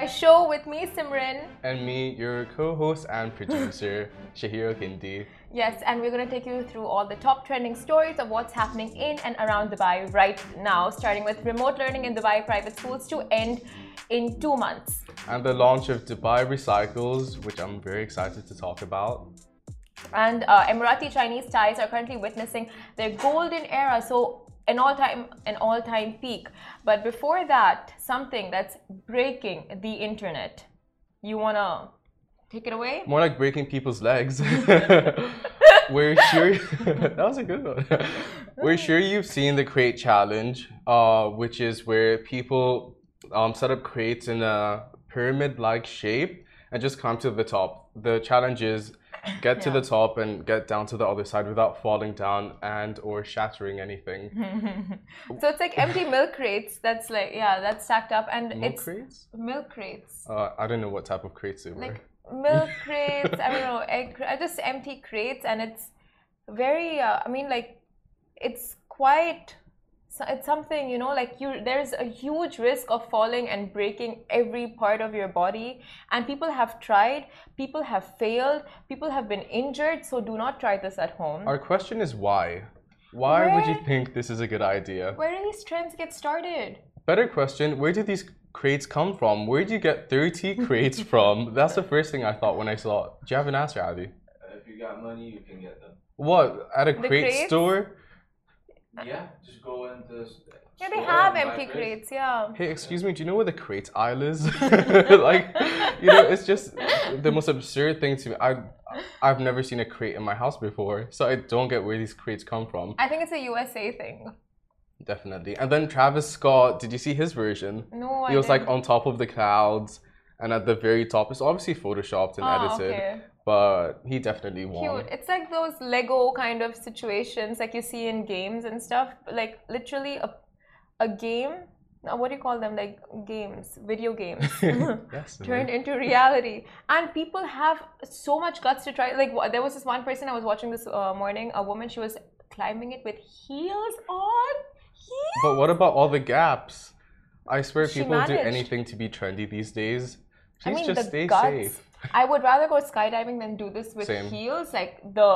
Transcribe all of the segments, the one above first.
My show with me, Simran. And me, your co host and producer, Shahira Kindi. Yes, and we're going to take you through all the top trending stories of what's happening in and around Dubai right now, starting with remote learning in Dubai private schools to end in two months. And the launch of Dubai Recycles, which I'm very excited to talk about. And uh, Emirati Chinese ties are currently witnessing their golden era, so an all-time an all-time peak. But before that, something that's breaking the internet. You wanna take it away? More like breaking people's legs. We're sure that was a good one. We're sure you've seen the crate challenge, uh, which is where people um, set up crates in a pyramid-like shape and just climb to the top. The challenge is get to the top and get down to the other side without falling down and or shattering anything. so it's like empty milk crates. That's like yeah, that's stacked up, and Milk it's crates? milk crates. Uh, I don't know what type of crates they were. like milk crates i don't know egg just empty crates and it's very uh, i mean like it's quite it's something you know like you there's a huge risk of falling and breaking every part of your body and people have tried people have failed people have been injured so do not try this at home Our question is why? Why would you think this is a good idea? where do these trends get started Better question, where did these crates come from? Where did you get 30 crates from? That's the first thing I thought when I saw it. Do you have an answer, Ali? Uh, if you got money, you can get them. What? At a The crate crates? store? Yeah, just go into. s- yeah they have empty crates. crates yeah Hey, excuse me, do you know where the crate aisle is? like, you know, it's just the most absurd thing to me. I, I've never seen a crate in my house before, so I don't get where these crates come from. i think it's a usa thing Definitely. And then Travis Scott, did you see his version? no I He was like didn't. on top of the clouds, and at the very top, it's obviously photoshopped and oh, edited, okay. But he definitely won. Cute. It's like those Lego kind of situations like you see in games and stuff. Like literally a, a game. uh, What do you call them? Like games, video games. yes. Turned into reality, and people have so much guts to try. Like there was this one person I was watching this uh, morning. A woman, she was climbing it with heels on. Heels. But what about all the gaps? I swear She people do anything to be trendy these days. I mean, just stay guts. safe. I would rather go skydiving than do this with Same. heels. Like the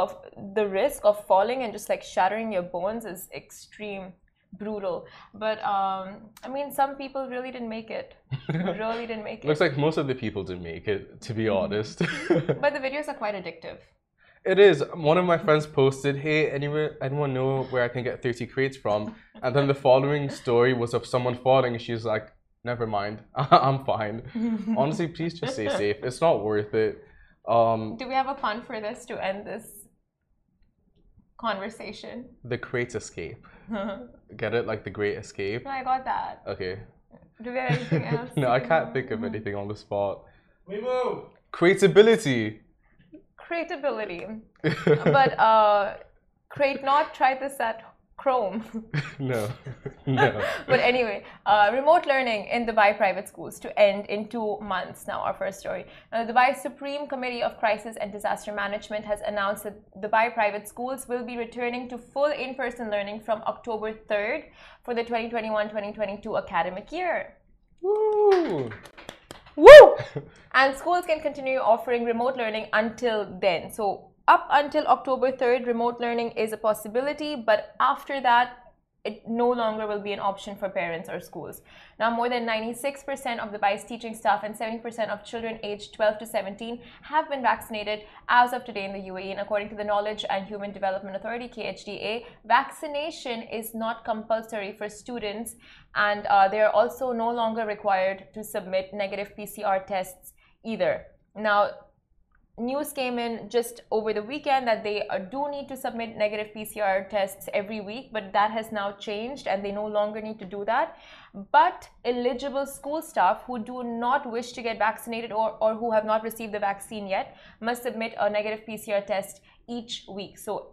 the risk of falling and just like shattering your bones is extreme, brutal. But um, I mean, some people really didn't make it. really didn't make it. Looks like most of the people didn't make it, to be honest. but the videos are quite addictive. it is. One of my friends posted, "Hey, anywhere, anyone know where I can get 30 crates from?" And then the following story was of someone falling. and She's like, "Never mind, I'm fine." Honestly, please just stay safe. It's not worth it. Um, Do we have a pun for this to end this conversation? the Great escape. Get it? Like the Great Escape. No, I got that. Okay. Do we have anything else? no, I can't think of anything on the spot. We move. Crateability. Creatability. but uh, crate not try this at Chrome. no, no. but anyway, uh, remote learning in the Dubai private schools to end in two months. Now, our first story. Now, the Dubai Supreme Committee of Crisis and Disaster Management has announced that the Dubai private schools will be returning to full in person learning from October 3rd for the 2021 2022 academic year. Woo! Woo! and schools can continue offering remote learning until then. So, up until October 3rd, remote learning is a possibility, but after that, it no longer will be an option for parents or schools. Now, more than 96% of the BICE teaching staff and 70% of children aged 12 to 17 have been vaccinated as of today in the UAE. And according to the Knowledge and Human Development Authority, KHDA, vaccination is not compulsory for students, and uh, they are also no longer required to submit negative PCR tests either. Now, news came in just over the weekend that they uh, do need to submit negative PCR tests every week, but that has now changed and they no longer need to do that. But eligible school staff who do not wish to get vaccinated or, or who have not received the vaccine yet must submit a negative PCR test each week. So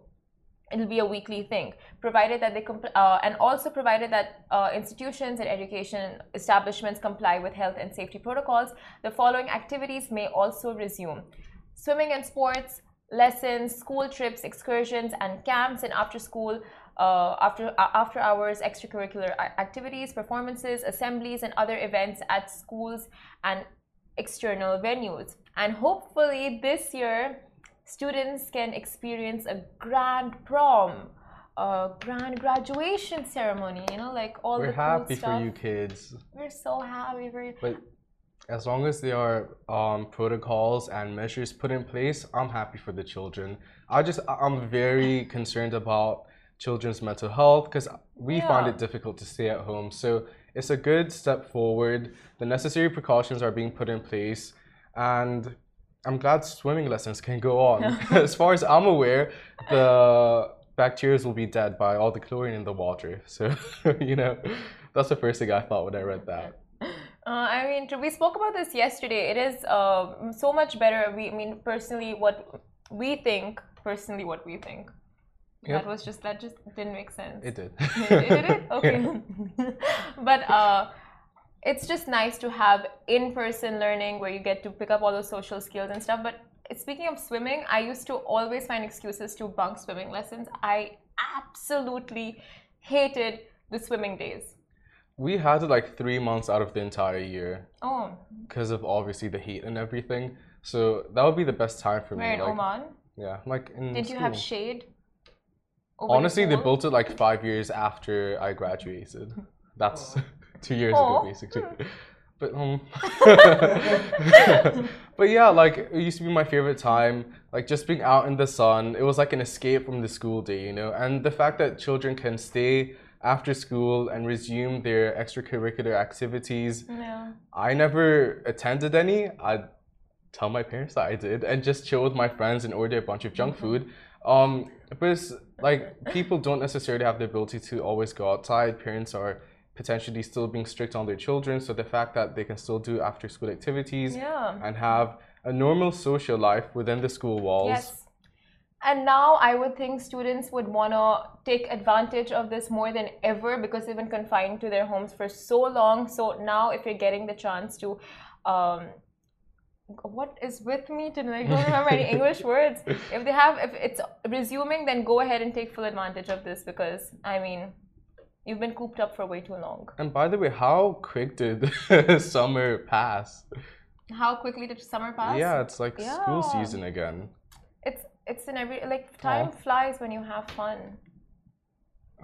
it'll be a weekly thing provided that they compl- uh, and also provided that uh, institutions and education establishments comply with health and safety protocols the following activities may also resume swimming and sports lessons school trips excursions and camps and after school uh, after uh, after hours extracurricular activities performances assemblies and other events at schools and external venues and hopefully this year students can experience a grand prom, a grand graduation ceremony. You know, like all the We're the cool happy stuff. for you kids. We're so happy for you. But as long as there are um, protocols and measures put in place, I'm happy for the children. I just I'm very concerned about children's mental health because we find it difficult to stay at home. So it's a good step forward. The necessary precautions are being put in place, and I'm glad swimming lessons can go on. as far as I'm aware, the bacteria will be dead by all the chlorine in the water. So you know, that's the first thing I thought when I read that. Uh, I mean, we spoke about this yesterday. It is uh, so much better. We, I mean, personally, what we think. Personally, what we think. Yep. That was just that just didn't make sense. It did. did it? Okay. but uh, it's just nice to have in-person learning where you get to pick up all those social skills and stuff. But speaking of swimming, I used to always find excuses to bunk swimming lessons. I absolutely hated the swimming days. We had it like three months out of the entire year Oh, because of obviously the heat and everything. So that would be the best time for where me. in like, Oman? Yeah, like in Did you have shade? over the Honestly, they built it like five years after I graduated. That's two years Aw. ago, basically. But um, but yeah, like it used to be my favorite time. Like just being out in the sun, it was like an escape from the school day, you know. And the fact that children can stay after school and resume their extracurricular activities. Yeah. I never attended any. I tell my parents that I did and just chill with my friends and order a bunch of junk food. Um, but it's, like people don't necessarily have the ability to always go outside. Parents are potentially still being strict on their children, so the fact that they can still do after school activities Yeah. and have a normal social life within the school walls. Yes. And now I would think students would want to take advantage of this more than ever because they've been confined to their homes for so long. So now, if you're getting the chance to, um, what is with me tonight? I don't remember any English words. If they have, if it's resuming, then go ahead and take full advantage of this because I mean, you've been cooped up for way too long. And by the way, how quick did summer pass? How quickly did summer pass? Yeah, it's like school season again. It's in every like time Aw. flies when you have fun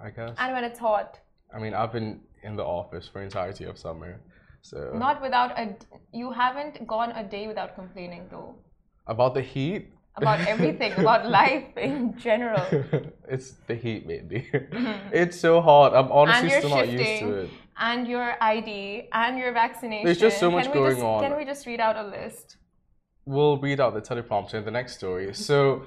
I guess. and when it's hot. I mean, I've been in the office for entirety of summer, so Not without a. You haven't gone a day without complaining though about the heat. about everything about life in general. it's the heat, maybe. Mm-hmm. it's so hot. I'm honestly still not used to it. And your ID and your vaccination. There's just so much can we going just, on. Can we just read out a list? We'll read out the teleprompter in the next story. So,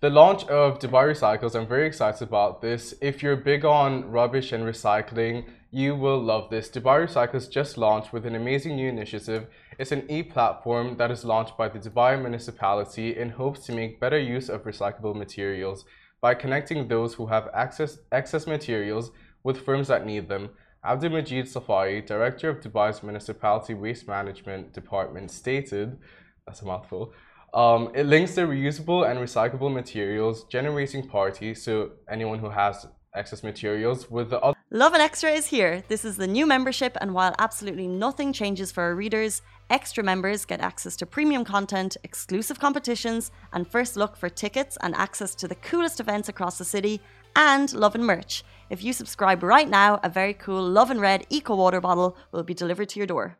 the launch of Dubai Recycles, I'm very excited about this. If you're big on rubbish and recycling, you will love this. Dubai Recycles just launched with an amazing new initiative. It's an e platform that is launched by the Dubai municipality in hopes to make better use of recyclable materials by connecting those who have access excess materials with firms that need them. Abdul Majid Safai, director of Dubai's Municipality Waste Management Department, stated that's a mouthful. Um, it links the reusable and recyclable materials generating party, so anyone who has excess materials, with the other Lovin Extra is here. This is the new membership, and while absolutely nothing changes for our readers, extra members get access to premium content, exclusive competitions, and first look for tickets and access to the coolest events across the city, and Lovin merch. If you subscribe right now, a very cool Lovin Red Eco Water bottle will be delivered to your door.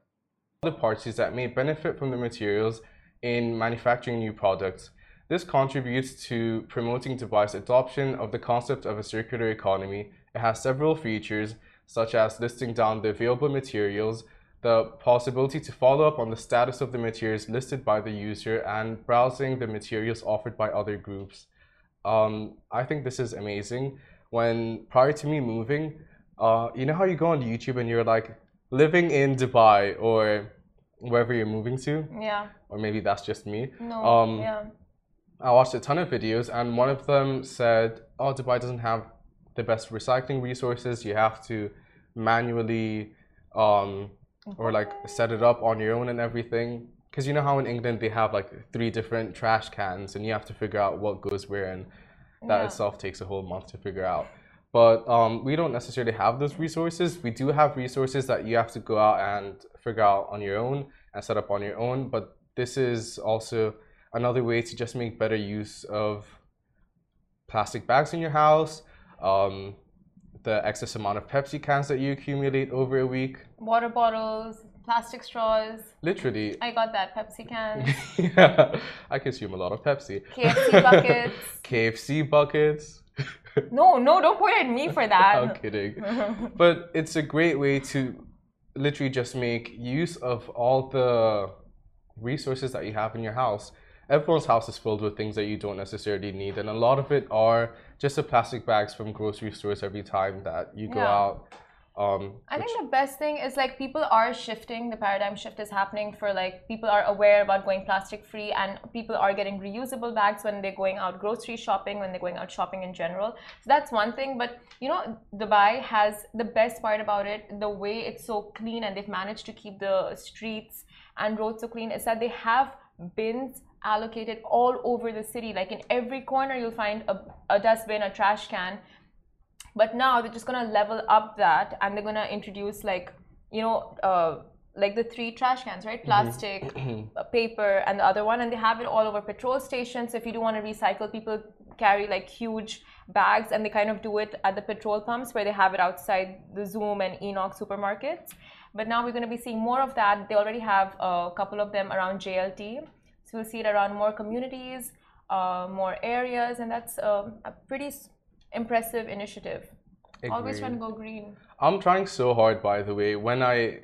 The parties that may benefit from the materials in manufacturing new products. This contributes to promoting Dubai's adoption of the concept of a circular economy. It has several features, such as listing down the available materials, the possibility to follow up on the status of the materials listed by the user, and browsing the materials offered by other groups. Um, I think this is amazing. When prior to me moving, uh, you know how you go on YouTube and you're like living in Dubai or wherever you're moving to, Yeah. or maybe that's just me. No. Um, yeah. I watched a ton of videos, and one of them said, "Oh, Dubai doesn't have the best recycling resources. You have to manually, um, or like set it up on your own and everything." Because you know how in England they have like three different trash cans, and you have to figure out what goes where, and that Yeah. itself takes a whole month to figure out. But um, we don't necessarily have those resources. We do have resources that you have to go out and figure out on your own and set up on your own. But this is also another way to just make better use of plastic bags in your house, um, the excess amount of Pepsi cans that you accumulate over a week. Water bottles, plastic straws. Literally, I got that. Pepsi cans, yeah, I consume a lot of Pepsi. KFC buckets. KFC buckets. No, no, don't point at me for that. I'm kidding. but it's a great way to literally just make use of all the resources that you have in your house. Everyone's house is filled with things that you don't necessarily need, and a lot of it are just the plastic bags from grocery stores every time that you go Yeah. out. Um, I think the best thing is like people are shifting. The paradigm shift is happening for like people are aware about going plastic free, and people are getting reusable bags when they're going out grocery shopping, when they're going out shopping in general. So that's one thing. But you know, Dubai has the best part about it, the way it's so clean, and they've managed to keep the streets and roads so clean, is that they have bins allocated all over the city. Like in every corner, you'll find a, a dustbin, a trash can but now they're just gonna level up that and they're gonna introduce like you know uh, like the three trash cans right? Plastic uh, paper and the other one and they have it all over petrol stations. So if you do want to recycle people carry like huge bags and they kind of do it at the petrol pumps where they have it outside the zoom and ENOC supermarkets. But now we're going to be seeing more of that. They already have a couple of them around jlt so we'll see it around more communities uh, more areas and that's um, a pretty impressive initiative always trying to go green I'm trying so hard, by the way. When I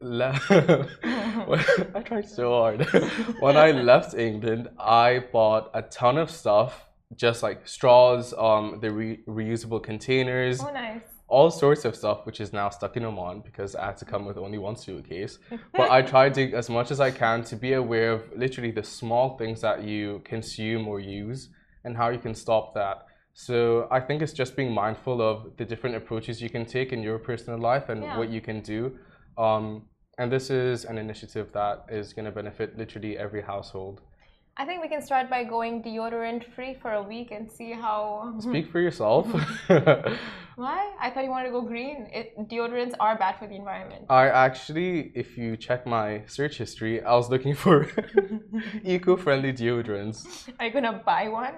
left, I tried so hard. when I left England, I bought a ton of stuff, just like straws, um, the re- reusable containers, oh nice all sorts of stuff, which is now stuck in Oman because I had to come with only one suitcase. but I tried to, as much as I can, to be aware of literally the small things that you consume or use and how you can stop that. So I think it's just being mindful of the different approaches you can take in your personal life and Yeah. what you can do. Um, and this is an initiative that is going to benefit literally every household. i think we can start by going deodorant free for a week and see how Speak for yourself. why i thought you wanted to go green it, deodorants are bad for the environment I actually, if you check my search history, I was looking for eco-friendly deodorants. are you gonna buy one?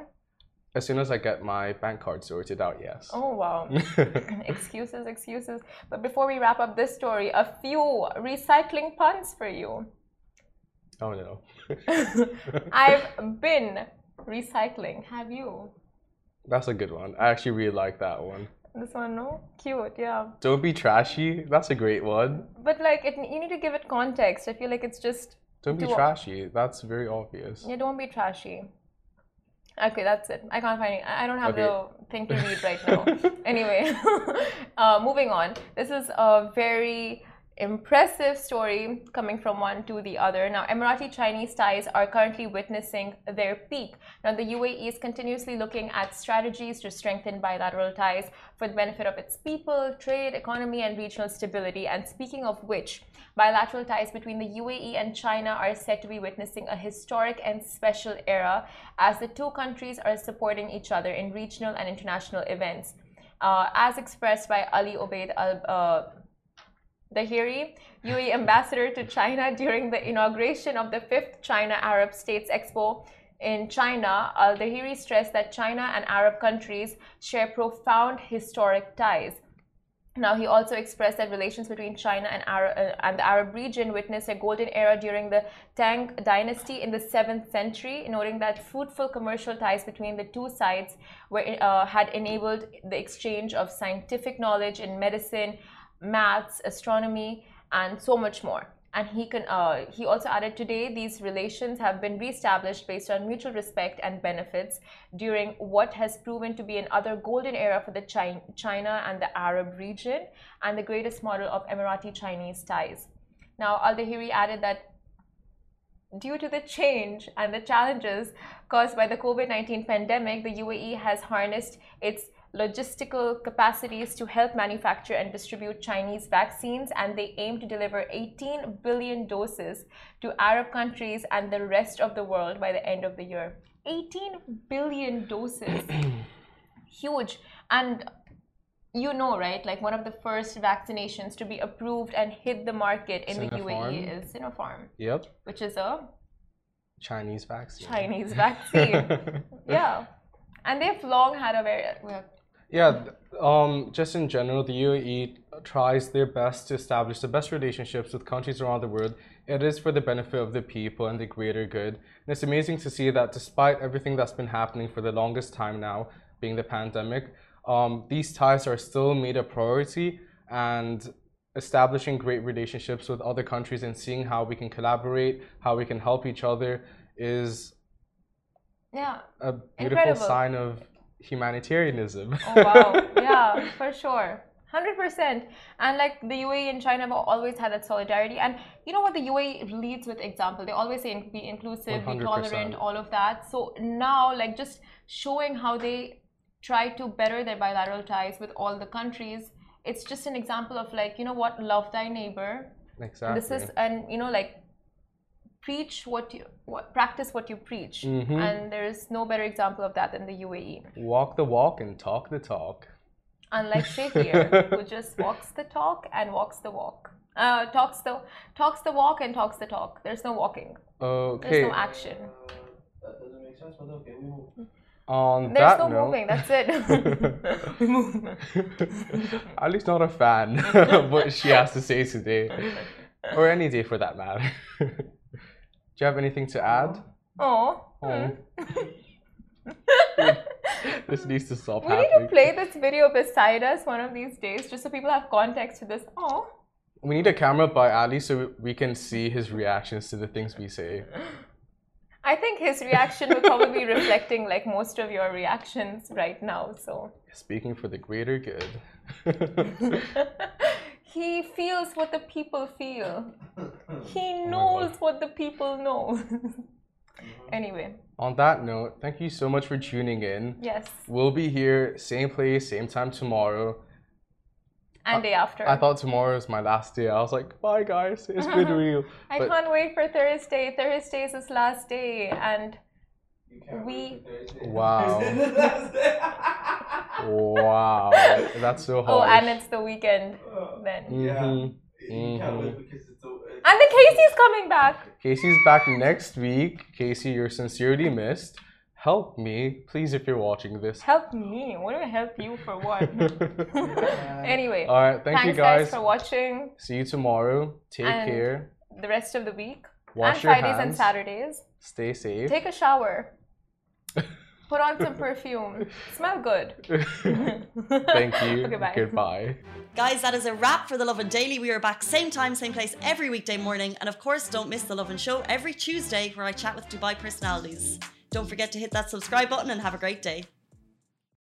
As soon as I get my bank card sorted out, yes. Oh wow excuses excuses but before we wrap up this story a few recycling puns for you oh no. i've been recycling have you That's a good one. I actually really like that one. this one no cute yeah Don't be trashy. That's a great one. but like it, you need to give it context i feel like it's just Don't be Do- trashy. That's very obvious. yeah don't be trashy okay that's it. I can't find it. I don't have Okay. the thing to read right now. Anyway uh, moving on. This is a very impressive story coming from one to the other. Now emirati chinese ties are currently witnessing their peak. Now the uae is continuously looking at strategies to strengthen bilateral ties for the benefit of its people trade economy and regional stability. And speaking of which bilateral ties between the uae and china are said to be witnessing a historic and special era as the two countries are supporting each other in regional and international events. Uh, as expressed by Ali Obaid Al uh, Dhaheri, UAE ambassador to China during the inauguration of the fifth China Arab States Expo in China, Al Dhaheri stressed that China and Arab countries share profound historic ties. Now, he also expressed that relations between China and, Arab, uh, and the Arab region witnessed a golden era during the Tang dynasty in the 7th century, noting that fruitful commercial ties between the two sides were, uh, had enabled the exchange of scientific knowledge in medicine, maths, astronomy, and so much more. And he can. Uh, he also added today these relations have been reestablished based on mutual respect and benefits during what has proven to be another golden era for the Chi- China and the Arab region, and the greatest model of Emirati Chinese ties. Now, Al Dhaheri added that due to the change and the challenges caused by the COVID 19 pandemic, the UAE has harnessed its logistical capacities to help manufacture and distribute Chinese vaccines, and they aim to deliver 18 billion doses to Arab countries and the rest of the world by the end of the year. 18 billion doses. Huge. And you know, right? Like one of the first vaccinations to be approved and hit the market in the UAE is Sinopharm, Yep. which is a Chinese vaccine. Chinese vaccine. yeah. And they've long had a very well, Yeah, um, just in general, the UAE tries their best to establish the best relationships with countries around the world. It is for the benefit of the people and the greater good. And it's amazing to see that despite everything that's been happening for the longest time now, being the pandemic, um, these ties are still made a priority and establishing great relationships with other countries and seeing how we can collaborate, how we can help each other is yeah. a beautiful Incredible. sign of humanitarianism. Oh wow. yeah, for sure. 100%. And like the UAE and China have always had that solidarity. And you know what? The UAE leads with example. They always say be inclusive, be 100%. tolerant, all of that. So now, like, just showing how they try to better their bilateral ties with all the countries, it's just an example of like, you know what? Love thy neighbor. exactly. This is, and you know, like, preach what you, what, practice what you preach. Mhm. And there's no better example of that than the UAE. Walk the walk and talk the talk. unlike Sheikh here, who just walks the talk and walks the walk. Uh, talks the talks the walk and talks the talk. There's no walking. There's Okay. no action. That doesn't make sense, but okay, we move. On There's that no note, moving. That's it. we move. Ali's not a fan of what she has to say today, or any day for that matter. Do you have anything to add? Oh. This needs to stop We need to play this video beside us one of these days, just so people have context to this. Oh. We need a camera by Ali so we can see his reactions to the things we say. I think his reaction would probably be reflecting like most of your reactions right now. So Speaking for the greater good. he feels what the people feel. He knows what the people know. anyway, On that note, thank you so much for tuning in. yes, We'll be here, same place, same time tomorrow. and day after. I thought tomorrow is my last day. I was like, bye guys, it's been real. I but- can't wait for Thursday. Thursday is his last day, and We- wait for Thursday. Wow. Wow, that's so hard. oh, and it's the weekend then. Yeah. Mhm. You can't Mhm. And then Casey's coming back. Casey's back next week. Casey, you're sincerely missed. Help me, please, if you're watching this. Help me. What do I help you for what? anyway, All right, thank thanks you guys. for watching See you tomorrow. Take And- care. the rest of the week. Wash and your Fridays and. Saturdays. Stay safe. Take a shower. Put on some perfume. Smell good. Thank you. Okay, bye. Goodbye. Guys, that is a wrap for The Lovin Daily. We are back same time, same place every weekday morning. And of course, don't miss The Lovin Show every Tuesday where I chat with Dubai personalities. Don't forget to hit that subscribe button and have a great day.